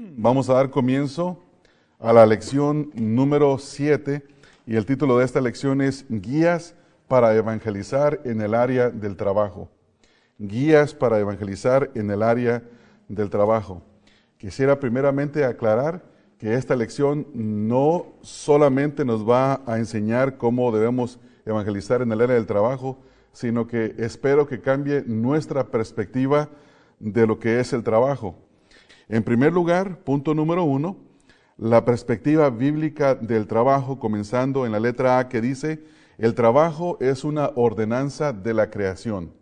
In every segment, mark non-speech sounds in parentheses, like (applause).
Vamos a dar comienzo a la lección número 7 y el título de esta lección es Guías para evangelizar en el área del trabajo. Guías para evangelizar en el área del trabajo. Quisiera primeramente aclarar que esta lección no solamente nos va a enseñar cómo debemos evangelizar en el área del trabajo, sino que espero que cambie nuestra perspectiva de lo que es el trabajo. En primer lugar, punto número uno, la perspectiva bíblica del trabajo, comenzando en la letra A que dice, el trabajo es una ordenanza de la creación.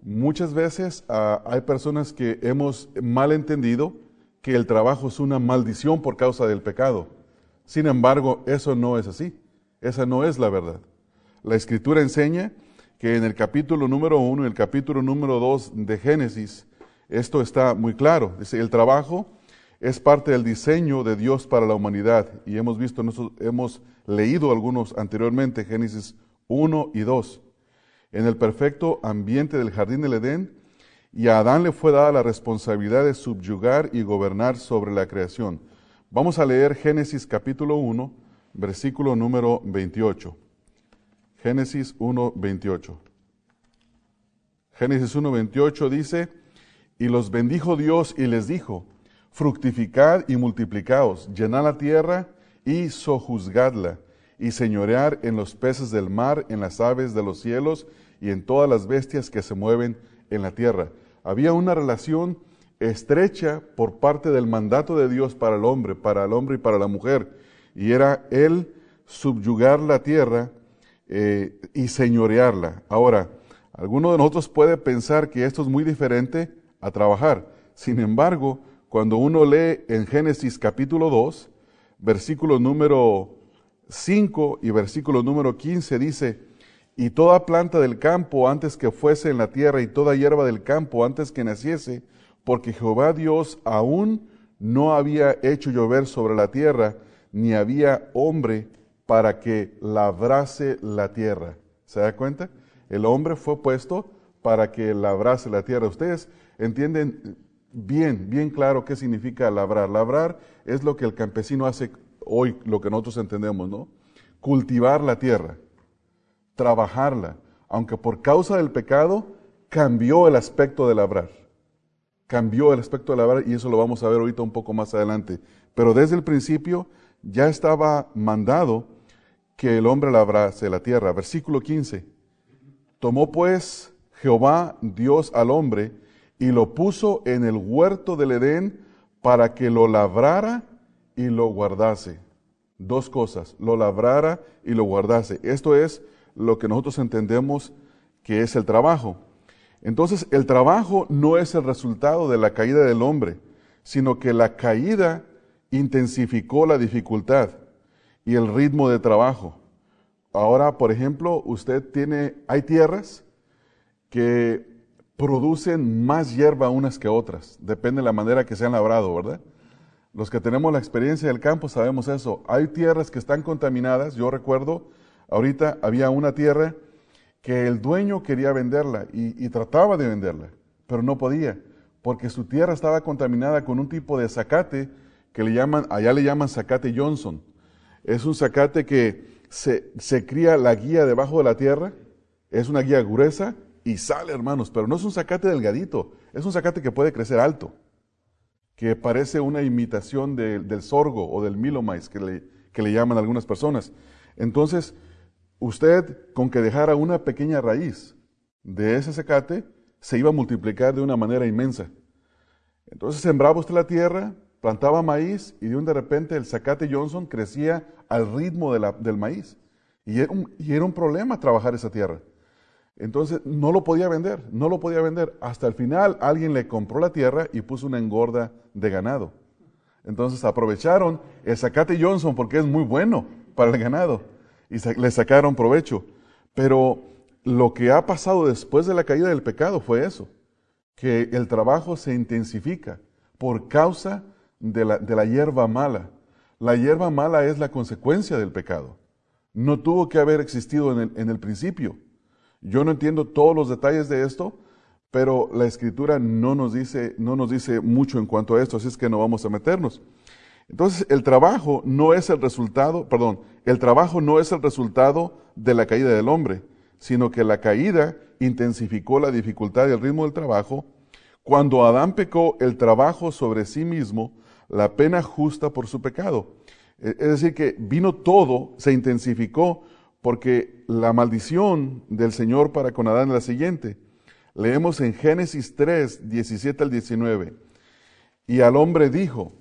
Muchas veces ah, hay personas que hemos mal entendido que el trabajo es una maldición por causa del pecado. Sin embargo, eso no es así. Esa no es la verdad. La escritura enseña que en el capítulo número uno y el capítulo número dos de Génesis, esto está muy claro. Dice, el trabajo es parte del diseño de Dios para la humanidad. Y hemos visto, hemos leído algunos anteriormente, Génesis 1 y 2. En el perfecto ambiente del jardín del Edén, y a Adán le fue dada la responsabilidad de subyugar y gobernar sobre la creación. Vamos a leer Génesis capítulo 1, versículo número 28. Génesis 1, 28. Génesis 1, 28 dice, y los bendijo Dios y les dijo, fructificad y multiplicaos, llenad la tierra y sojuzgadla, y señorear en los peces del mar, en las aves de los cielos y en todas las bestias que se mueven en la tierra. Había una relación estrecha por parte del mandato de Dios para el hombre, para el hombre y para la mujer, y era el subyugar la tierra eh, y señorearla. Ahora, alguno de nosotros puede pensar que esto es muy diferente a trabajar. Sin embargo, cuando uno lee en Génesis capítulo 2, versículo número 5 y versículo número 15 dice, y toda planta del campo antes que fuese en la tierra y toda hierba del campo antes que naciese, porque Jehová Dios aún no había hecho llover sobre la tierra, ni había hombre para que labrase la tierra. ¿Se da cuenta? El hombre fue puesto para que labrase la tierra. Ustedes entienden bien, bien claro qué significa labrar. Labrar es lo que el campesino hace hoy, lo que nosotros entendemos, ¿no? Cultivar la tierra, trabajarla, aunque por causa del pecado cambió el aspecto de labrar. Cambió el aspecto de labrar y eso lo vamos a ver ahorita un poco más adelante. Pero desde el principio ya estaba mandado que el hombre labrase la tierra. Versículo 15. Tomó pues Jehová Dios al hombre y lo puso en el huerto del Edén para que lo labrara y lo guardase. Dos cosas, lo labrara y lo guardase. Esto es lo que nosotros entendemos que es el trabajo. Entonces, el trabajo no es el resultado de la caída del hombre, sino que la caída intensificó la dificultad y el ritmo de trabajo. Ahora, por ejemplo, usted tiene, hay tierras que producen más hierba unas que otras, depende de la manera que se han labrado, ¿verdad? Los que tenemos la experiencia del campo sabemos eso. Hay tierras que están contaminadas, yo recuerdo, ahorita había una tierra que el dueño quería venderla y, trataba de venderla, pero no podía, porque su tierra estaba contaminada con un tipo de zacate que le llaman, allá le llaman zacate Johnson. Es un zacate que se, se cría la guía debajo de la tierra, es una guía gruesa, y sale, hermanos, pero no es un zacate delgadito, es un zacate que puede crecer alto, que parece una imitación del sorgo o del milo que le, que le llaman algunas personas. Entonces, usted con que dejara una pequeña raíz de ese zacate, se iba a multiplicar de una manera inmensa. Entonces sembraba usted la tierra, plantaba maíz y de un de repente el zacate Johnson crecía al ritmo del maíz. Y y era un problema trabajar esa tierra. Entonces no lo podía vender, no lo podía vender. Hasta el final alguien le compró la tierra y puso una engorda de ganado. Entonces aprovecharon el zacate Johnson porque es muy bueno para el ganado y le sacaron provecho. Pero lo que ha pasado después de la caída del pecado fue eso, que el trabajo se intensifica por causa de la, hierba mala. La hierba mala es la consecuencia del pecado. No tuvo que haber existido en el principio. Yo no entiendo todos los detalles de esto, pero la escritura no nos dice, no nos dice mucho en cuanto a esto, así es que no vamos a meternos. Entonces, el trabajo no es el resultado, perdón, el trabajo no es el resultado de la caída del hombre, sino que la caída intensificó la dificultad y el ritmo del trabajo. Cuando Adán pecó, el trabajo sobre sí mismo, la pena justa por su pecado. E, es decir, que vino todo, se intensificó, porque la maldición del Señor para con Adán es la siguiente. Leemos en Génesis 3, 17 al 19. Y al hombre dijo,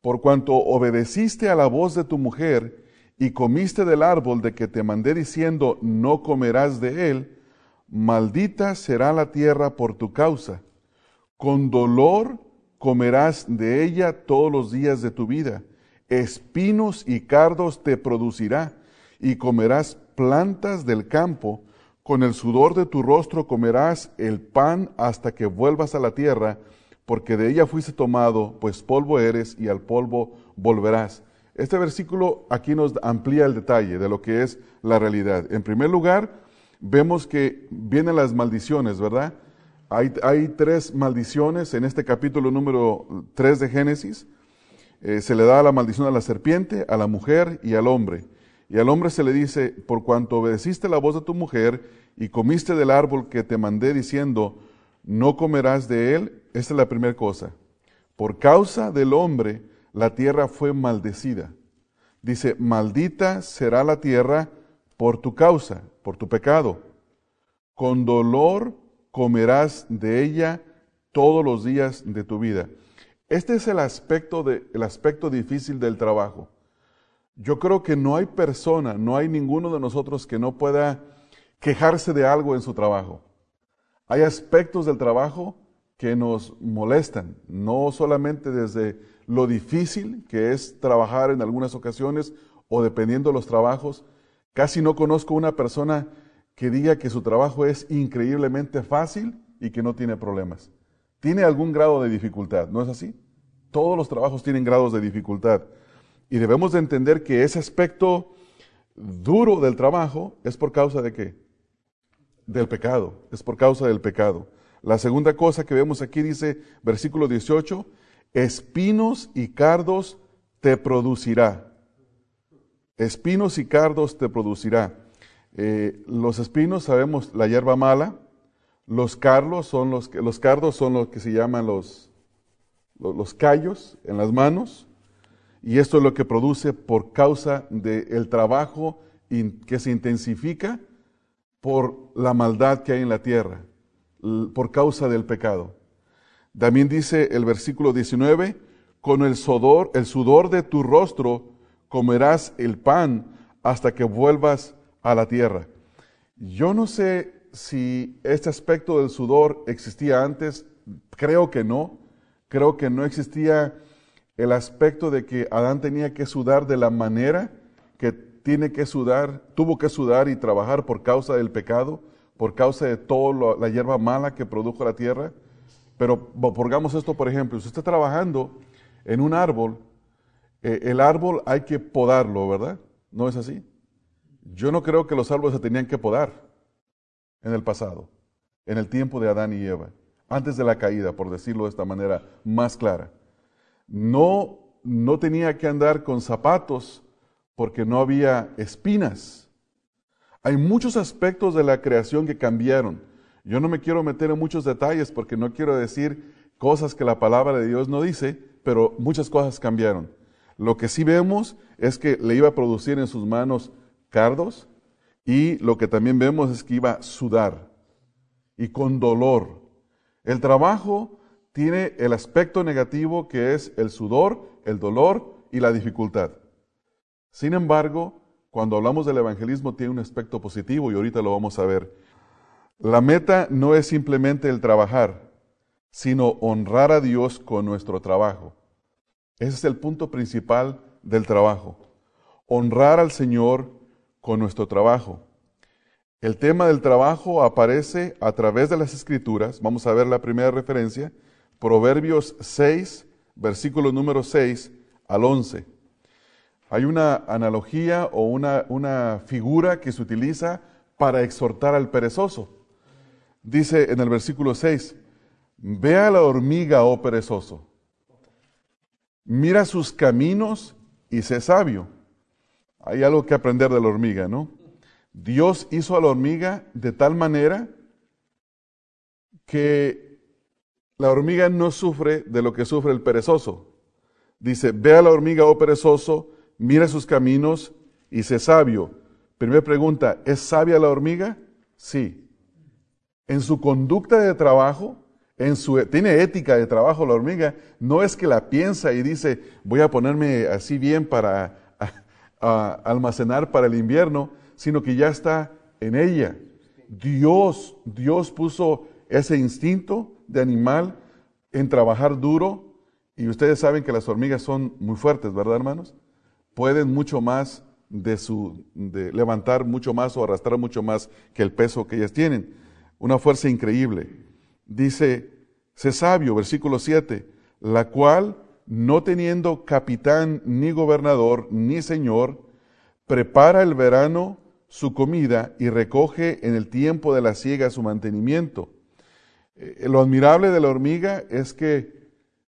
por cuanto obedeciste a la voz de tu mujer y comiste del árbol de que te mandé diciendo, no comerás de él, maldita será la tierra por tu causa. Con dolor comerás de ella todos los días de tu vida. Espinos y cardos te producirá, y comerás plantas del campo. Con el sudor de tu rostro comerás el pan hasta que vuelvas a la tierra, porque de ella fuiste tomado, pues polvo eres y al polvo volverás. Este versículo aquí nos amplía el detalle de lo que es la realidad. En primer lugar, vemos que vienen las maldiciones, ¿verdad? Hay, tres maldiciones en este capítulo número 3 de Génesis. Eh, se le da la maldición a la serpiente, a la mujer y al hombre. Y al hombre se le dice, por cuanto obedeciste la voz de tu mujer y comiste del árbol que te mandé diciendo, no comerás de él. Esta es la primera cosa. Por causa del hombre, la tierra fue maldecida. Dice, maldita será la tierra por tu causa, por tu pecado. Con dolor comerás de ella todos los días de tu vida. Este es el aspecto, de, el aspecto difícil del trabajo. Yo creo que no hay persona, no hay ninguno de nosotros que no pueda quejarse de algo en su trabajo. Hay aspectos del trabajo que nos molestan, no solamente desde lo difícil que es trabajar en algunas ocasiones o dependiendo de los trabajos. Casi no conozco una persona que diga que su trabajo es increíblemente fácil y que no tiene problemas. Tiene algún grado de dificultad, ¿no es así? Todos los trabajos tienen grados de dificultad. Y debemos de entender que ese aspecto duro del trabajo es por causa de qué? del pecado, es por causa del pecado. La segunda cosa que vemos aquí dice, versículo 18, espinos y cardos te producirá. Espinos y cardos te producirá. Eh, los espinos sabemos la hierba mala, los carlos son los, los cardos son los que se llaman los, los, callos en las manos, y esto es lo que produce por causa del trabajo que se intensifica por la maldad que hay en la tierra, por causa del pecado. También dice el versículo 19, con el sudor, el sudor de tu rostro comerás el pan hasta que vuelvas a la tierra. Yo no sé si este aspecto del sudor existía antes, creo que no, creo que no existía el aspecto de que Adán tenía que sudar de la manera que tiene que sudar, tuvo que sudar y trabajar por causa del pecado, por causa de toda la hierba mala que produjo la tierra. Pero pongamos esto, por ejemplo, si usted está trabajando en un árbol, eh, el árbol hay que podarlo, ¿verdad? ¿No es así? Yo no creo que los árboles se tenían que podar en el pasado, en el tiempo de Adán y Eva, antes de la caída, por decirlo de esta manera más clara. No, no tenía que andar con zapatos porque no había espinas. Hay muchos aspectos de la creación que cambiaron. Yo no me quiero meter en muchos detalles porque no quiero decir cosas que la palabra de Dios no dice, pero muchas cosas cambiaron. Lo que sí vemos es que le iba a producir en sus manos cardos y lo que también vemos es que iba a sudar y con dolor. El trabajo tiene el aspecto negativo que es el sudor, el dolor y la dificultad. Sin embargo, cuando hablamos del evangelismo tiene un aspecto positivo y ahorita lo vamos a ver. La meta no es simplemente el trabajar, sino honrar a Dios con nuestro trabajo. Ese es el punto principal del trabajo. Honrar al Señor con nuestro trabajo. El tema del trabajo aparece a través de las escrituras. Vamos a ver la primera referencia. Proverbios 6, versículo número 6 al 11. Hay una analogía o una, una figura que se utiliza para exhortar al perezoso. Dice en el versículo 6, ve a la hormiga, oh perezoso, mira sus caminos y sé sabio. Hay algo que aprender de la hormiga, ¿no? Dios hizo a la hormiga de tal manera que la hormiga no sufre de lo que sufre el perezoso. Dice, ve a la hormiga, oh perezoso, mira sus caminos y sé sabio. Primera pregunta, ¿es sabia la hormiga? Sí. En su conducta de trabajo, en su, tiene ética de trabajo la hormiga, no es que la piensa y dice, voy a ponerme así bien para almacenar para el invierno, sino que ya está en ella. Dios, Dios puso ese instinto de animal en trabajar duro, y ustedes saben que las hormigas son muy fuertes, ¿verdad, hermanos? Pueden mucho más de su, levantar mucho más o arrastrar mucho más que el peso que ellas tienen. Una fuerza increíble. Dice, sé sabio, versículo 7, la cual, no teniendo capitán, ni gobernador, ni señor, prepara el verano su comida y recoge en el tiempo de la siega su mantenimiento. Eh, lo admirable de la hormiga es que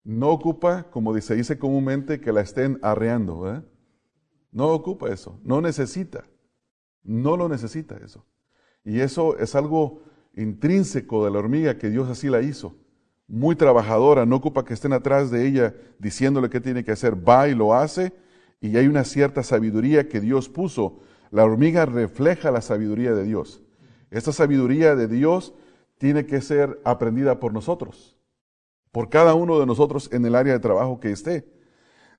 no ocupa, como se dice comúnmente, que la estén arreando. No ocupa eso, no necesita, no lo necesita eso. Y eso es algo intrínseco de la hormiga que Dios así la hizo. Muy trabajadora, no ocupa que estén atrás de ella diciéndole qué tiene que hacer, va y lo hace. Y hay una cierta sabiduría que Dios puso. La hormiga refleja la sabiduría de Dios. Esta sabiduría de Dios tiene que ser aprendida por nosotros por cada uno de nosotros en el área de trabajo que esté.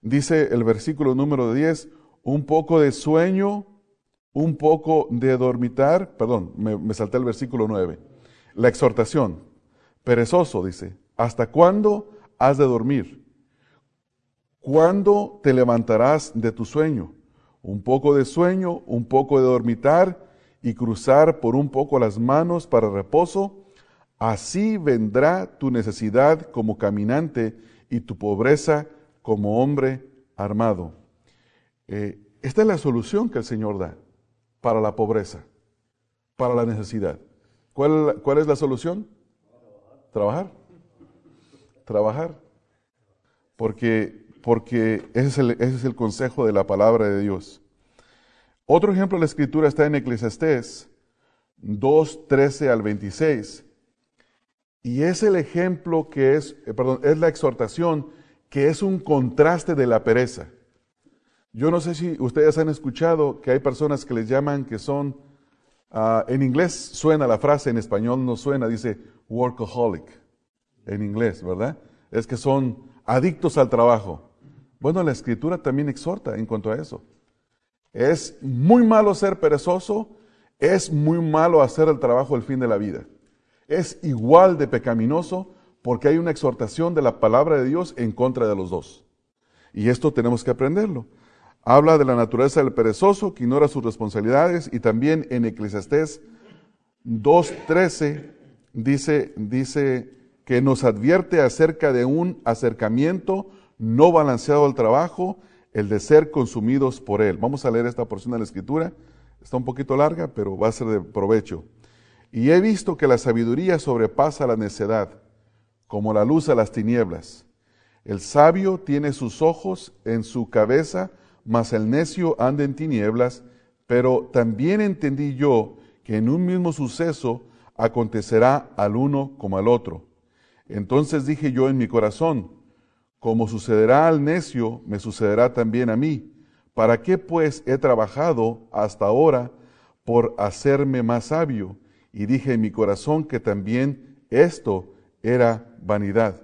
Dice el versículo número 10, un poco de sueño, un poco de dormitar, perdón, me, salté el versículo 9. La exhortación, perezoso, dice, ¿hasta cuándo has de dormir? ¿Cuándo te levantarás de tu sueño? Un poco de sueño, un poco de dormitar y cruzar por un poco las manos para reposo Así vendrá tu necesidad como caminante y tu pobreza como hombre armado. Eh, esta es la solución que el Señor da para la pobreza, para la necesidad. ¿Cuál, cuál es la solución? Trabajar. Trabajar. Porque, porque ese, es el, ese es el consejo de la palabra de Dios. Otro ejemplo de la escritura está en Eclesiastés 2, 13 al 26 y es el ejemplo que es, eh, perdón, es la exhortación que es un contraste de la pereza. Yo no sé si ustedes han escuchado que hay personas que les llaman que son, ah, en inglés suena la frase, en español no suena, dice workaholic, en inglés, ¿verdad? Es que son adictos al trabajo. Bueno, la escritura también exhorta en cuanto a eso. Es muy malo ser perezoso, es muy malo hacer el trabajo el fin de la vida es igual de pecaminoso porque hay una exhortación de la palabra de Dios en contra de los dos. Y esto tenemos que aprenderlo. Habla de la naturaleza del perezoso que ignora sus responsabilidades y también en Eclesiastés 2.13 dice, dice que nos advierte acerca de un acercamiento no balanceado al trabajo, el de ser consumidos por él. Vamos a leer esta porción de la escritura. Está un poquito larga, pero va a ser de provecho. Y he visto que la sabiduría sobrepasa la necedad, como la luz a las tinieblas. El sabio tiene sus ojos en su cabeza, mas el necio anda en tinieblas. Pero también entendí yo que en un mismo suceso acontecerá al uno como al otro. Entonces dije yo en mi corazón, como sucederá al necio, me sucederá también a mí. ¿Para qué pues he trabajado hasta ahora por hacerme más sabio? Y dije en mi corazón que también esto era vanidad.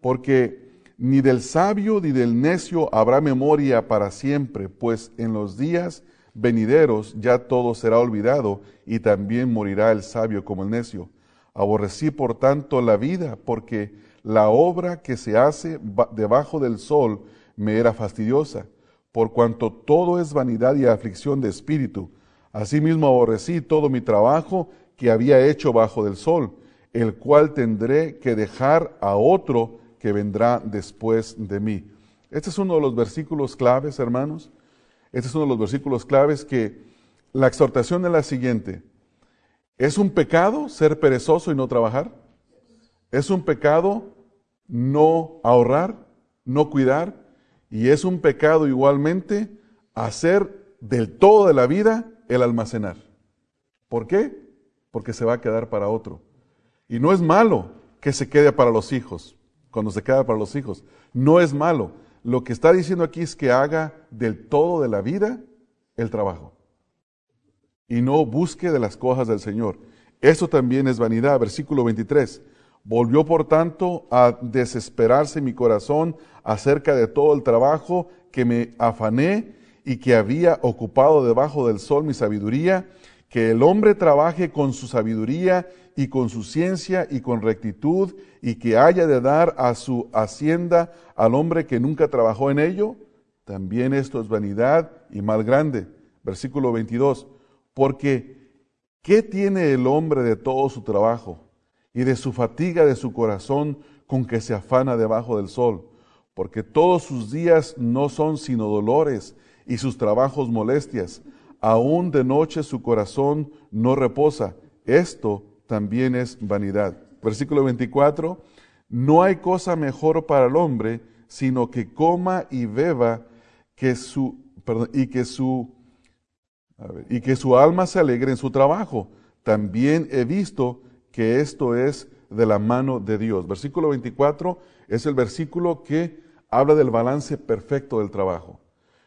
Porque ni del sabio ni del necio habrá memoria para siempre, pues en los días venideros ya todo será olvidado y también morirá el sabio como el necio. Aborrecí por tanto la vida, porque la obra que se hace debajo del sol me era fastidiosa, por cuanto todo es vanidad y aflicción de espíritu. Asimismo aborrecí todo mi trabajo que había hecho bajo del sol, el cual tendré que dejar a otro que vendrá después de mí. Este es uno de los versículos claves, hermanos. Este es uno de los versículos claves que la exhortación es la siguiente. ¿Es un pecado ser perezoso y no trabajar? ¿Es un pecado no ahorrar, no cuidar? Y es un pecado igualmente hacer del todo de la vida el almacenar. ¿Por qué? Porque se va a quedar para otro. Y no es malo que se quede para los hijos, cuando se queda para los hijos. No es malo. Lo que está diciendo aquí es que haga del todo de la vida el trabajo. Y no busque de las cosas del Señor. Eso también es vanidad. Versículo 23. Volvió por tanto a desesperarse mi corazón acerca de todo el trabajo que me afané y que había ocupado debajo del sol mi sabiduría, que el hombre trabaje con su sabiduría y con su ciencia y con rectitud y que haya de dar a su hacienda al hombre que nunca trabajó en ello, también esto es vanidad y mal grande. Versículo 22, porque ¿qué tiene el hombre de todo su trabajo? y de su fatiga de su corazón con que se afana debajo del sol, porque todos sus días no son sino dolores y sus trabajos molestias. Aún de noche su corazón no reposa. Esto también es vanidad. Versículo 24. No hay cosa mejor para el hombre, sino que coma y beba que su, y que su, y que su alma se alegre en su trabajo. También he visto que esto es de la mano de Dios. Versículo 24 es el versículo que habla del balance perfecto del trabajo.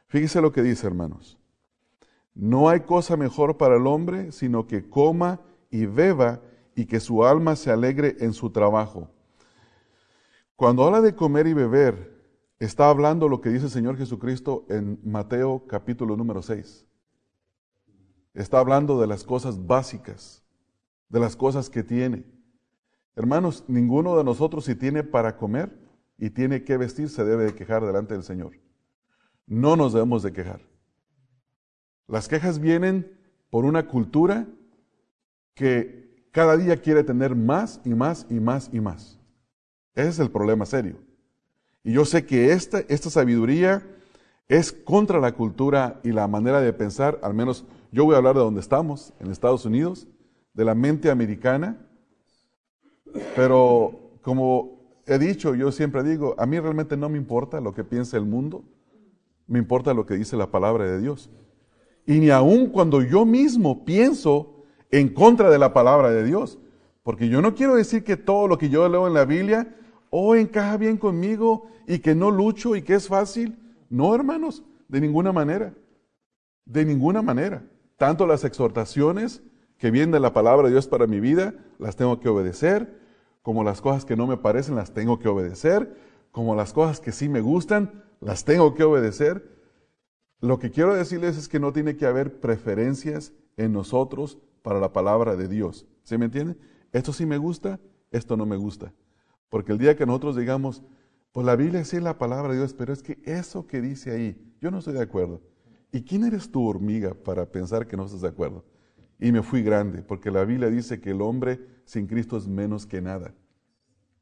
Fíjese lo que dice, hermanos. No hay cosa mejor para el hombre, sino que coma y beba y que su alma se alegre en su trabajo. Cuando habla de comer y beber, está hablando lo que dice el Señor Jesucristo en Mateo capítulo número 6. Está hablando de las cosas básicas de las cosas que tiene. Hermanos, ninguno de nosotros si tiene para comer y tiene que vestir se debe de quejar delante del Señor. No nos debemos de quejar. Las quejas vienen por una cultura que cada día quiere tener más y más y más y más. Ese es el problema serio. Y yo sé que esta, esta sabiduría es contra la cultura y la manera de pensar, al menos yo voy a hablar de donde estamos, en Estados Unidos, de la mente americana, pero como he dicho, yo siempre digo, a mí realmente no me importa lo que piense el mundo, me importa lo que dice la palabra de Dios. Y ni aun cuando yo mismo pienso en contra de la palabra de Dios, porque yo no quiero decir que todo lo que yo leo en la Biblia, oh, encaja bien conmigo y que no lucho y que es fácil. No, hermanos, de ninguna manera, de ninguna manera. Tanto las exhortaciones que vienen de la palabra de Dios para mi vida, las tengo que obedecer, como las cosas que no me parecen, las tengo que obedecer, como las cosas que sí me gustan, las tengo que obedecer. Lo que quiero decirles es que no tiene que haber preferencias en nosotros para la palabra de Dios. ¿Se me entiende? Esto sí me gusta, esto no me gusta. Porque el día que nosotros digamos, pues la Biblia sí es la palabra de Dios, pero es que eso que dice ahí, yo no estoy de acuerdo. ¿Y quién eres tú, hormiga, para pensar que no estás de acuerdo? y me fui grande, porque la Biblia dice que el hombre sin Cristo es menos que nada.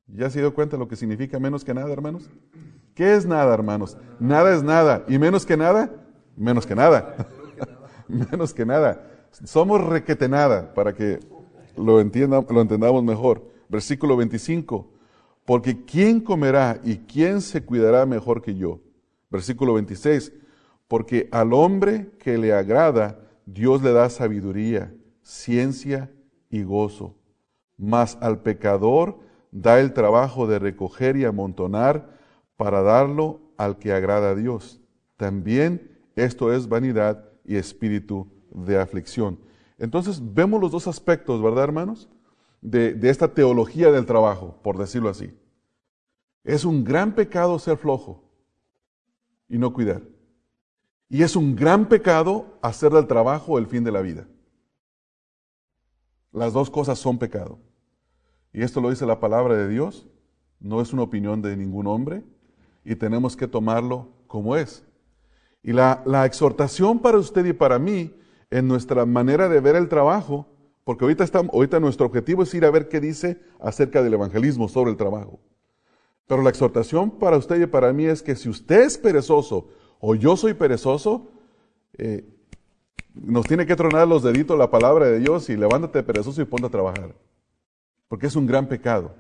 ¿Ya se dio cuenta lo que significa menos que nada, hermanos? ¿Qué es nada, hermanos? Nada es nada. ¿Y menos que nada? Menos que nada. (laughs) menos que nada. Somos requete nada, para que lo, entienda, lo entendamos mejor. Versículo 25. Porque ¿quién comerá y quién se cuidará mejor que yo? Versículo 26. Porque al hombre que le agrada, Dios le da sabiduría, ciencia y gozo, mas al pecador da el trabajo de recoger y amontonar para darlo al que agrada a Dios. También esto es vanidad y espíritu de aflicción. Entonces vemos los dos aspectos, ¿verdad, hermanos? De, esta teología del trabajo, por decirlo así. Es un gran pecado ser flojo y no cuidar. Y es un gran pecado hacer del trabajo el fin de la vida. Las dos cosas son pecado. Y esto lo dice la palabra de Dios, no es una opinión de ningún hombre, y tenemos que tomarlo como es. Y la, exhortación para usted y para mí, en nuestra manera de ver el trabajo, porque ahorita, ahorita nuestro objetivo es ir a ver qué dice acerca del evangelismo sobre el trabajo. Pero la exhortación para usted y para mí es que si usted es perezoso o yo soy perezoso, eh, nos tiene que tronar los deditos la palabra de Dios y levántate perezoso y ponte a trabajar. Porque es un gran pecado.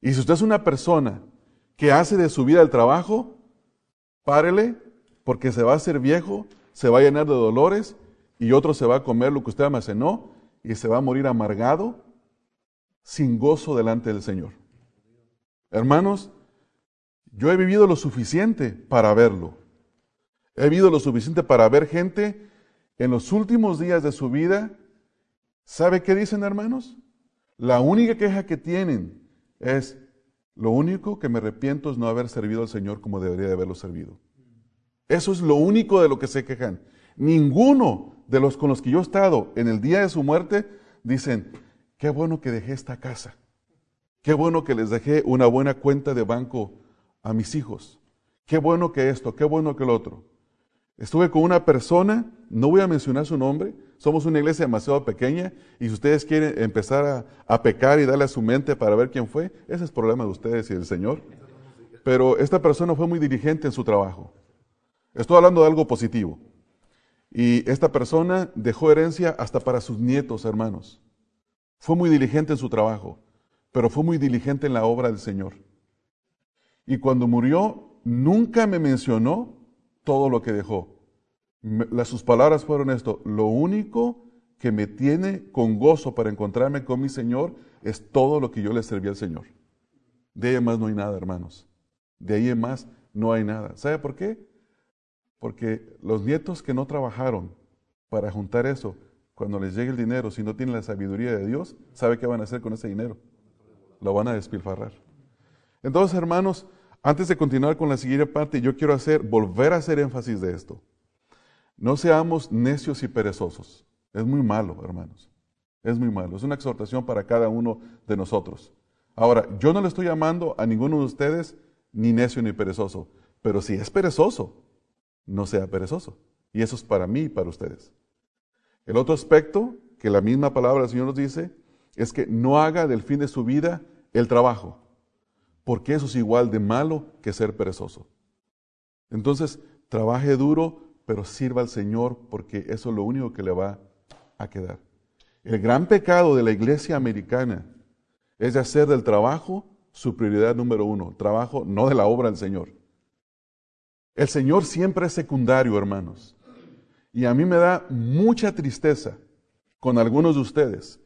Y si usted es una persona que hace de su vida el trabajo, párele, porque se va a hacer viejo, se va a llenar de dolores y otro se va a comer lo que usted almacenó y se va a morir amargado, sin gozo delante del Señor. Hermanos, yo he vivido lo suficiente para verlo. He vivido lo suficiente para ver gente en los últimos días de su vida. ¿Sabe qué dicen, hermanos? La única queja que tienen es, lo único que me arrepiento es no haber servido al Señor como debería de haberlo servido. Eso es lo único de lo que se quejan. Ninguno de los con los que yo he estado en el día de su muerte dicen, qué bueno que dejé esta casa. Qué bueno que les dejé una buena cuenta de banco a mis hijos. Qué bueno que esto, qué bueno que lo otro. Estuve con una persona, no voy a mencionar su nombre, somos una iglesia demasiado pequeña y si ustedes quieren empezar a, pecar y darle a su mente para ver quién fue, ese es problema de ustedes y del Señor. Pero esta persona fue muy diligente en su trabajo. Estoy hablando de algo positivo. Y esta persona dejó herencia hasta para sus nietos, hermanos. Fue muy diligente en su trabajo, pero fue muy diligente en la obra del Señor. Y cuando murió, nunca me mencionó todo lo que dejó. las, sus palabras fueron esto, lo único que me tiene con gozo para encontrarme con mi Señor es todo lo que yo le serví al Señor. De ahí en más no hay nada, hermanos. De ahí en más no hay nada. ¿Sabe por qué? Porque los nietos que no trabajaron para juntar eso, cuando les llegue el dinero, si no tienen la sabiduría de Dios, ¿sabe qué van a hacer con ese dinero? Lo van a despilfarrar. Entonces, hermanos, antes de continuar con la siguiente parte, yo quiero hacer, volver a hacer énfasis de esto. No seamos necios y perezosos. Es muy malo, hermanos. Es muy malo. Es una exhortación para cada uno de nosotros. Ahora, yo no le estoy llamando a ninguno de ustedes ni necio ni perezoso, pero si es perezoso, no sea perezoso. Y eso es para mí y para ustedes. El otro aspecto que la misma palabra del Señor nos dice es que no haga del fin de su vida el trabajo porque eso es igual de malo que ser perezoso. Entonces, trabaje duro, pero sirva al Señor, porque eso es lo único que le va a quedar. El gran pecado de la iglesia americana es de hacer del trabajo su prioridad número uno, trabajo no de la obra del Señor. El Señor siempre es secundario, hermanos. Y a mí me da mucha tristeza con algunos de ustedes.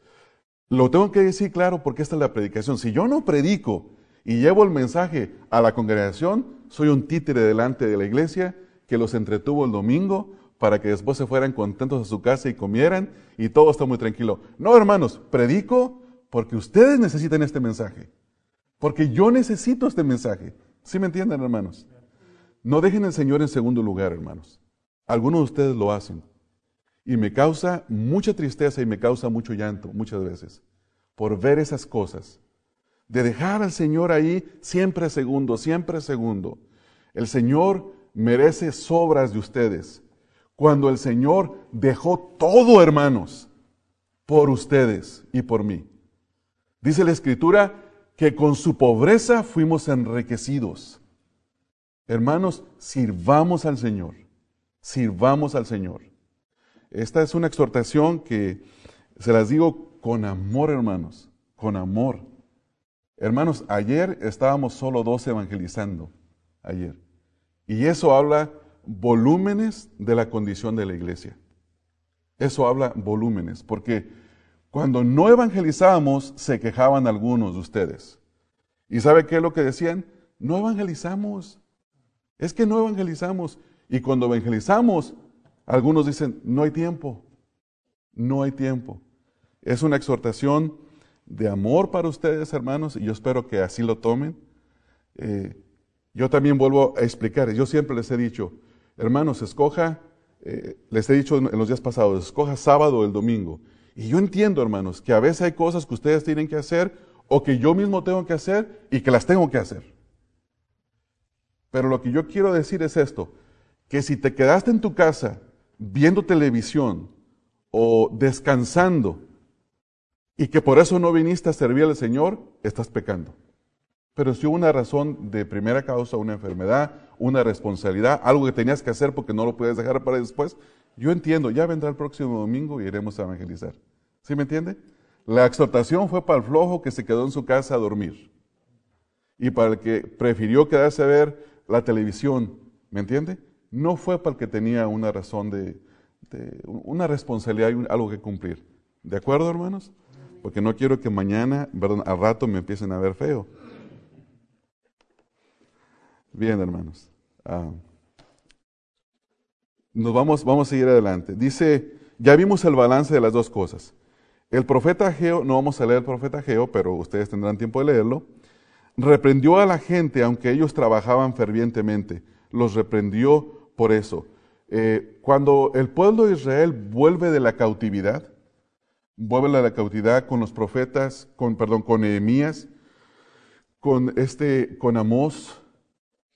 Lo tengo que decir claro porque esta es la predicación. Si yo no predico y llevo el mensaje a la congregación, soy un títere delante de la iglesia que los entretuvo el domingo para que después se fueran contentos a su casa y comieran y todo está muy tranquilo. No, hermanos, predico porque ustedes necesitan este mensaje. Porque yo necesito este mensaje. ¿Sí me entienden, hermanos? No dejen al Señor en segundo lugar, hermanos. Algunos de ustedes lo hacen. Y me causa mucha tristeza y me causa mucho llanto muchas veces por ver esas cosas de dejar al Señor ahí siempre segundo, siempre segundo. El Señor merece sobras de ustedes. Cuando el Señor dejó todo, hermanos, por ustedes y por mí. Dice la Escritura que con su pobreza fuimos enriquecidos. Hermanos, sirvamos al Señor, sirvamos al Señor. Esta es una exhortación que se las digo con amor, hermanos, con amor. Hermanos, ayer estábamos solo dos evangelizando, ayer. Y eso habla volúmenes de la condición de la iglesia. Eso habla volúmenes, porque cuando no evangelizábamos se quejaban algunos de ustedes. ¿Y sabe qué es lo que decían? No evangelizamos. Es que no evangelizamos. Y cuando evangelizamos, algunos dicen, no hay tiempo. No hay tiempo. Es una exhortación de amor para ustedes, hermanos, y yo espero que así lo tomen. Eh, yo también vuelvo a explicar, yo siempre les he dicho, hermanos, escoja, eh, les he dicho en los días pasados, escoja sábado o el domingo. Y yo entiendo, hermanos, que a veces hay cosas que ustedes tienen que hacer o que yo mismo tengo que hacer y que las tengo que hacer. Pero lo que yo quiero decir es esto, que si te quedaste en tu casa viendo televisión o descansando, y que por eso no viniste a servir al Señor, estás pecando. Pero si hubo una razón de primera causa, una enfermedad, una responsabilidad, algo que tenías que hacer porque no lo puedes dejar para después, yo entiendo, ya vendrá el próximo domingo y iremos a evangelizar. ¿Sí me entiende? La exhortación fue para el flojo que se quedó en su casa a dormir. Y para el que prefirió quedarse a ver la televisión, ¿me entiende? No fue para el que tenía una razón de, una responsabilidad y algo que cumplir. ¿De acuerdo, hermanos? Porque no quiero que mañana, perdón, al rato me empiecen a ver feo. Bien, hermanos. Ah, nos vamos, vamos a seguir adelante. Dice, ya vimos el balance de las dos cosas. El profeta Geo, no vamos a leer el profeta Geo, pero ustedes tendrán tiempo de leerlo, reprendió a la gente aunque ellos trabajaban fervientemente. Los reprendió por eso. Eh, cuando el pueblo de Israel vuelve de la cautividad, vuelve de la cautividad con los profetas, con, perdón, con Nehemías, con este, con Amós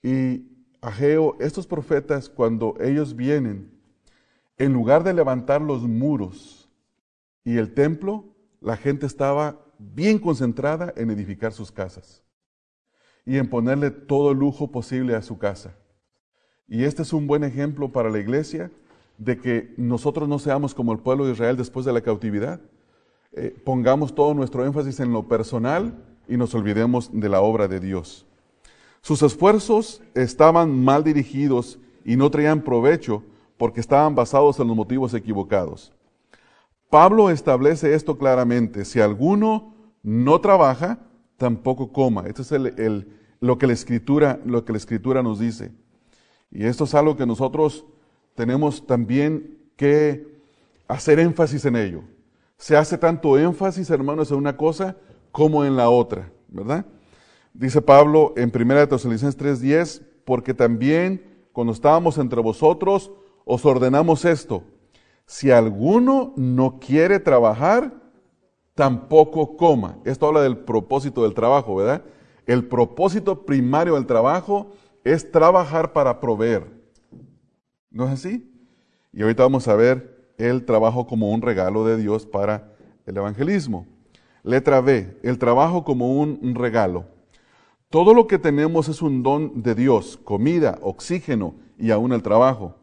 y Ageo, estos profetas, cuando ellos vienen, en lugar de levantar los muros, y el templo, la gente estaba bien concentrada en edificar sus casas y en ponerle todo lujo posible a su casa. Y este es un buen ejemplo para la iglesia de que nosotros no seamos como el pueblo de Israel después de la cautividad. Eh, pongamos todo nuestro énfasis en lo personal y nos olvidemos de la obra de Dios. Sus esfuerzos estaban mal dirigidos y no traían provecho porque estaban basados en los motivos equivocados. Pablo establece esto claramente. Si alguno no trabaja, tampoco coma. Esto es lo, que la escritura, lo que la escritura nos dice. Y esto es algo que nosotros tenemos también que hacer énfasis en ello. Se hace tanto énfasis, hermanos, en una cosa como en la otra, ¿verdad? Dice Pablo en 1 Tesalonicenses 3:10, porque también cuando estábamos entre vosotros os ordenamos esto, si alguno no quiere trabajar, tampoco coma. Esto habla del propósito del trabajo, ¿verdad? El propósito primario del trabajo es trabajar para proveer. ¿No es así? Y ahorita vamos a ver el trabajo como un regalo de Dios para el evangelismo. Letra B, el trabajo como un regalo. Todo lo que tenemos es un don de Dios, comida, oxígeno y aún el trabajo.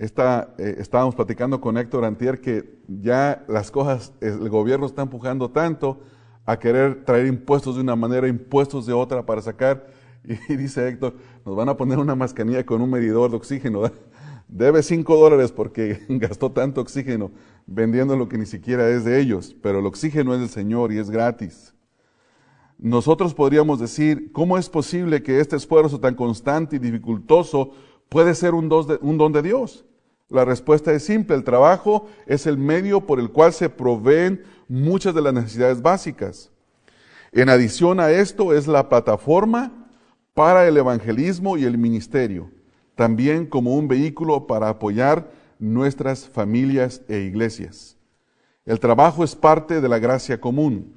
Eh, estábamos platicando con Héctor Antier que ya las cosas, el gobierno está empujando tanto a querer traer impuestos de una manera, impuestos de otra para sacar. (laughs) Y, dice Héctor, nos van a poner una mascanilla con un medidor de oxígeno. (laughs) Debe 5 dólares porque (laughs) gastó tanto oxígeno vendiendo lo que ni siquiera es de ellos. Pero el oxígeno es del Señor y es gratis. Nosotros podríamos decir, ¿cómo es posible que este esfuerzo tan constante y dificultoso puede ser un don de Dios? La respuesta es simple, el trabajo es el medio por el cual se proveen muchas de las necesidades básicas. En adición a esto es la plataforma para el evangelismo y el ministerio, también como un vehículo para apoyar nuestras familias e iglesias. El trabajo es parte de la gracia común.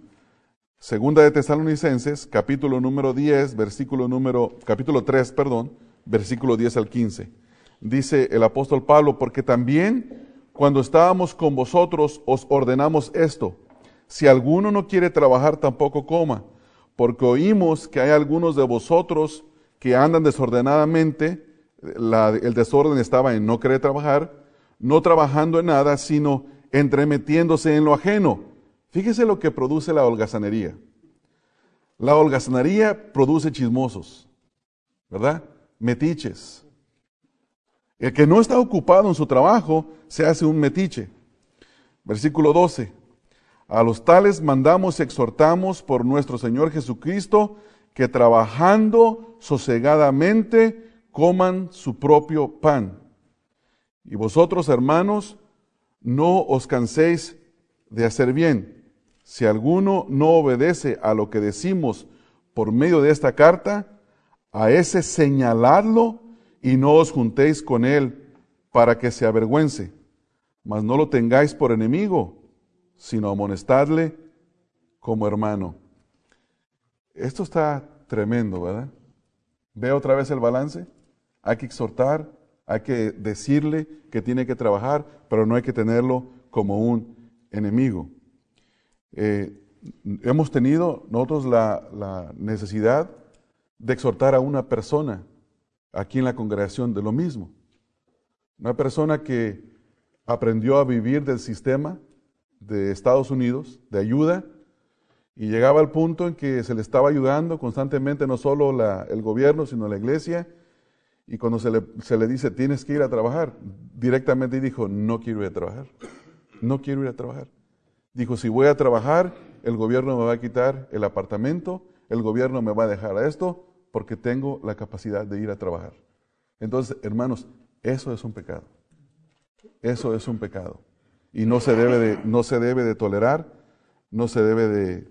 Segunda de Tesalonicenses, capítulo número 10, versículo número, capítulo 3, perdón, versículo 10 al 15 dice el apóstol Pablo, porque también cuando estábamos con vosotros os ordenamos esto, si alguno no quiere trabajar tampoco coma, porque oímos que hay algunos de vosotros que andan desordenadamente, el desorden estaba en no querer trabajar, no trabajando en nada, sino entremetiéndose en lo ajeno. Fíjese lo que produce la holgazanería. La holgazanería produce chismosos, ¿verdad? Metiches, el que no está ocupado en su trabajo se hace un metiche. Versículo 12. A los tales mandamos y exhortamos por nuestro Señor Jesucristo que trabajando sosegadamente coman su propio pan. Y vosotros, hermanos, no os canséis de hacer bien. Si alguno no obedece a lo que decimos por medio de esta carta, a ese señaladlo y no os juntéis con él para que se avergüence, mas no lo tengáis por enemigo, sino amonestadle como hermano. Esto está tremendo, ¿verdad? Ve otra vez el balance. Hay que exhortar, hay que decirle que tiene que trabajar, pero no hay que tenerlo como un enemigo. Eh, hemos tenido nosotros la, la necesidad de exhortar a una persona aquí en la congregación de lo mismo. Una persona que aprendió a vivir del sistema de Estados Unidos, de ayuda, y llegaba al punto en que se le estaba ayudando constantemente no solo el gobierno, sino la iglesia, y cuando se le, se le dice, tienes que ir a trabajar, directamente dijo, no quiero ir a trabajar, no quiero ir a trabajar. Dijo, si voy a trabajar, el gobierno me va a quitar el apartamento, el gobierno me va a dejar a esto, porque tengo la capacidad de ir a trabajar. Entonces, hermanos, eso es un pecado. Eso es un pecado. Y no se debe de, no se debe de tolerar, no se debe de,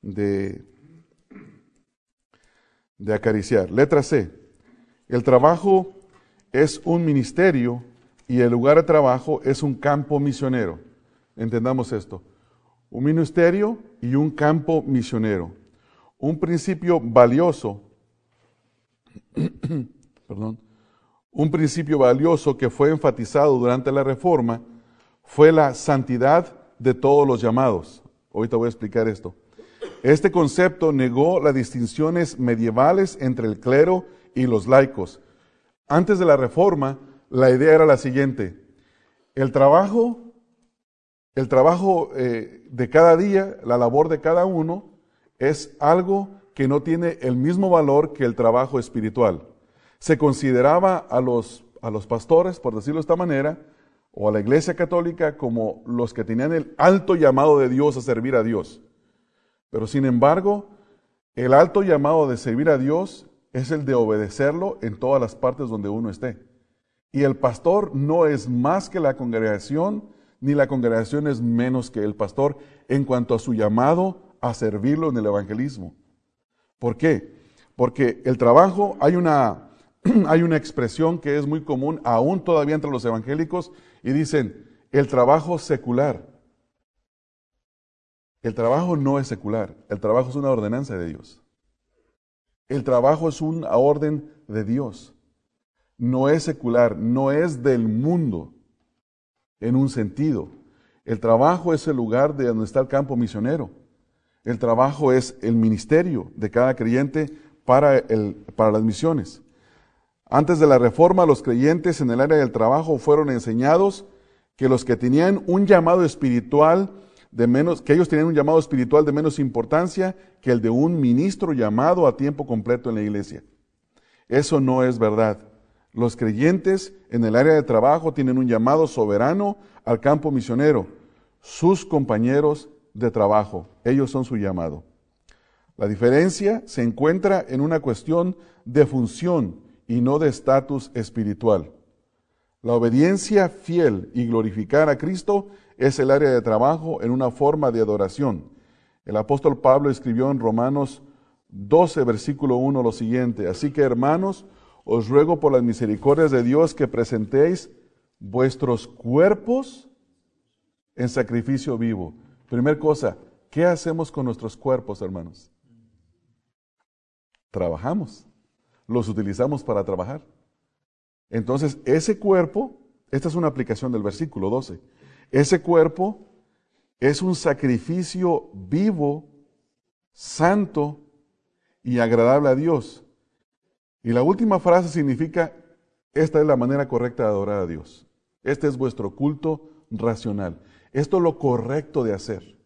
de, de acariciar. Letra C. El trabajo es un ministerio y el lugar de trabajo es un campo misionero. Entendamos esto. Un ministerio y un campo misionero. Un principio valioso, (coughs) perdón, un principio valioso que fue enfatizado durante la reforma fue la santidad de todos los llamados. Ahorita voy a explicar esto. Este concepto negó las distinciones medievales entre el clero y los laicos. Antes de la reforma, la idea era la siguiente. El trabajo, el trabajo eh, de cada día, la labor de cada uno, es algo que no tiene el mismo valor que el trabajo espiritual. Se consideraba a los, a los pastores, por decirlo de esta manera, o a la iglesia católica como los que tenían el alto llamado de Dios a servir a Dios. Pero sin embargo, el alto llamado de servir a Dios es el de obedecerlo en todas las partes donde uno esté. Y el pastor no es más que la congregación, ni la congregación es menos que el pastor en cuanto a su llamado a servirlo en el evangelismo. ¿Por qué? Porque el trabajo, hay una, (clears throat) hay una expresión que es muy común aún todavía entre los evangélicos y dicen, el trabajo secular. El trabajo no es secular, el trabajo es una ordenanza de Dios. El trabajo es una orden de Dios. No es secular, no es del mundo en un sentido. El trabajo es el lugar de donde está el campo misionero. El trabajo es el ministerio de cada creyente para, el, para las misiones. Antes de la reforma, los creyentes en el área del trabajo fueron enseñados que los que tenían un llamado espiritual de menos, que ellos tenían un llamado espiritual de menos importancia que el de un ministro llamado a tiempo completo en la iglesia. Eso no es verdad. Los creyentes en el área de trabajo tienen un llamado soberano al campo misionero. Sus compañeros de trabajo, ellos son su llamado. La diferencia se encuentra en una cuestión de función y no de estatus espiritual. La obediencia fiel y glorificar a Cristo es el área de trabajo en una forma de adoración. El apóstol Pablo escribió en Romanos 12, versículo 1 lo siguiente, así que hermanos, os ruego por las misericordias de Dios que presentéis vuestros cuerpos en sacrificio vivo. Primer cosa, ¿qué hacemos con nuestros cuerpos, hermanos? Trabajamos, los utilizamos para trabajar. Entonces, ese cuerpo, esta es una aplicación del versículo 12, ese cuerpo es un sacrificio vivo, santo y agradable a Dios. Y la última frase significa, esta es la manera correcta de adorar a Dios. Este es vuestro culto racional. Esto es lo correcto de hacer.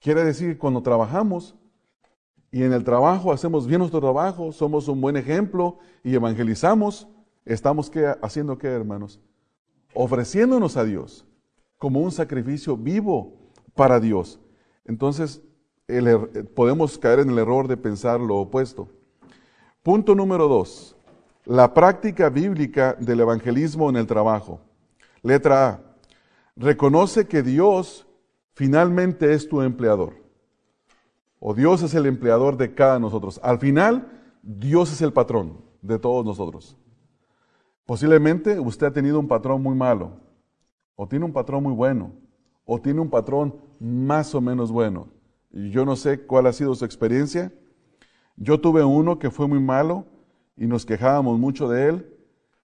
Quiere decir que cuando trabajamos y en el trabajo hacemos bien nuestro trabajo, somos un buen ejemplo y evangelizamos, estamos haciendo qué, hermanos? Ofreciéndonos a Dios como un sacrificio vivo para Dios. Entonces, er, podemos caer en el error de pensar lo opuesto. Punto número dos, la práctica bíblica del evangelismo en el trabajo. Letra A, reconoce que Dios finalmente es tu empleador. O Dios es el empleador de cada nosotros. Al final, Dios es el patrón de todos nosotros. Posiblemente usted ha tenido un patrón muy malo, o tiene un patrón muy bueno, o tiene un patrón más o menos bueno. Yo no sé cuál ha sido su experiencia. Yo tuve uno que fue muy malo y nos quejábamos mucho de él,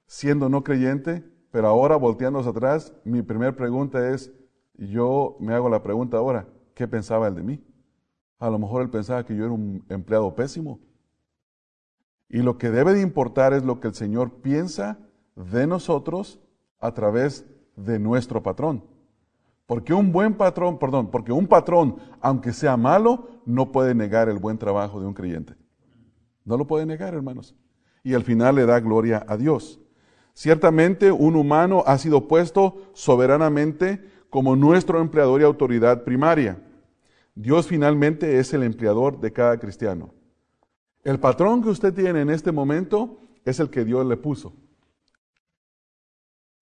siendo no creyente, pero ahora volteándose atrás, mi primera pregunta es, yo me hago la pregunta ahora, ¿qué pensaba él de mí? A lo mejor él pensaba que yo era un empleado pésimo. Y lo que debe de importar es lo que el Señor piensa de nosotros a través de nuestro patrón. Porque un buen patrón, perdón, porque un patrón, aunque sea malo, no puede negar el buen trabajo de un creyente. No lo puede negar, hermanos. Y al final le da gloria a Dios. Ciertamente un humano ha sido puesto soberanamente como nuestro empleador y autoridad primaria. Dios finalmente es el empleador de cada cristiano. El patrón que usted tiene en este momento es el que Dios le puso.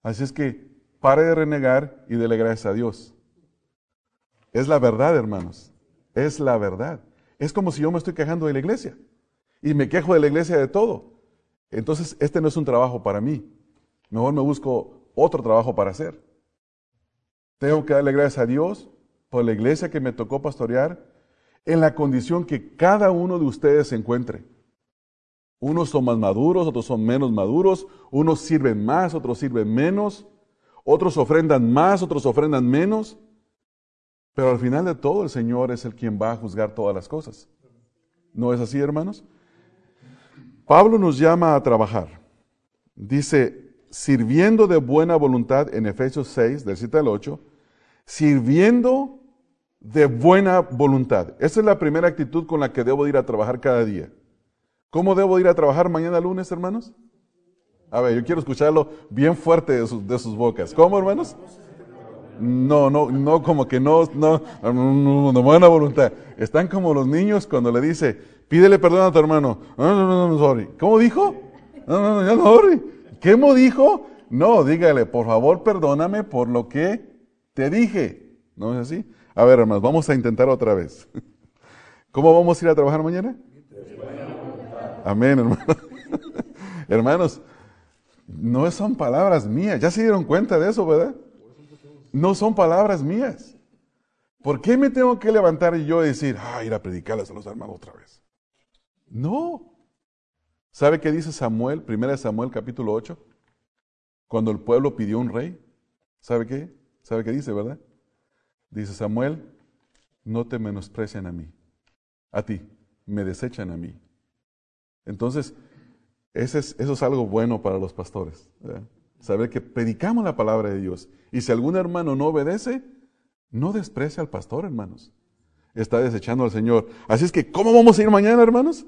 Así es que pare de renegar y dele gracias a Dios. Es la verdad, hermanos. Es la verdad. Es como si yo me estoy quejando de la iglesia y me quejo de la iglesia de todo. Entonces, este no es un trabajo para mí. Mejor me busco otro trabajo para hacer. Tengo que darle gracias a Dios por la iglesia que me tocó pastorear en la condición que cada uno de ustedes se encuentre. Unos son más maduros, otros son menos maduros, unos sirven más, otros sirven menos, otros ofrendan más, otros ofrendan menos. Pero al final de todo el Señor es el quien va a juzgar todas las cosas. ¿No es así, hermanos? Pablo nos llama a trabajar. Dice, sirviendo de buena voluntad en Efesios 6, del 7 al 8, sirviendo de buena voluntad. Esa es la primera actitud con la que debo ir a trabajar cada día. ¿Cómo debo ir a trabajar mañana lunes, hermanos? A ver, yo quiero escucharlo bien fuerte de sus, de sus bocas. ¿Cómo, hermanos? No, no, no, como que no, no, no, no, buena voluntad. Están como los niños cuando le dice, pídele perdón a tu hermano. No, no, no, no, sorry. ¿Cómo dijo? No, no, no, no, sorry. ¿Qué me dijo? No, dígale, por favor, perdóname por lo que te dije. ¿No es así? A ver, hermanos, vamos a intentar otra vez. (laughs) ¿Cómo vamos a ir a trabajar mañana? Amén, hermanos. (laughs) hermanos, no son palabras mías. Ya se dieron cuenta de eso, ¿verdad? No son palabras mías. ¿Por qué me tengo que levantar y yo decir, ah, ir a predicarles a los hermanos otra vez? No. ¿Sabe qué dice Samuel, 1 Samuel capítulo 8? Cuando el pueblo pidió un rey. ¿Sabe qué? ¿Sabe qué dice, verdad? Dice Samuel, no te menosprecian a mí, a ti, me desechan a mí. Entonces, eso es, algo bueno para los pastores. Saber que predicamos la palabra de Dios. Y si algún hermano no obedece, no desprecia al pastor, hermanos. Está desechando al Señor. Así es que, ¿cómo vamos a ir mañana, hermanos?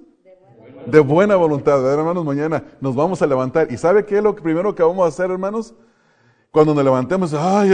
De buena voluntad, hermanos, mañana nos vamos a levantar. ¿Y sabe qué es lo primero que vamos a hacer, hermanos? Cuando nos levantemos, ay,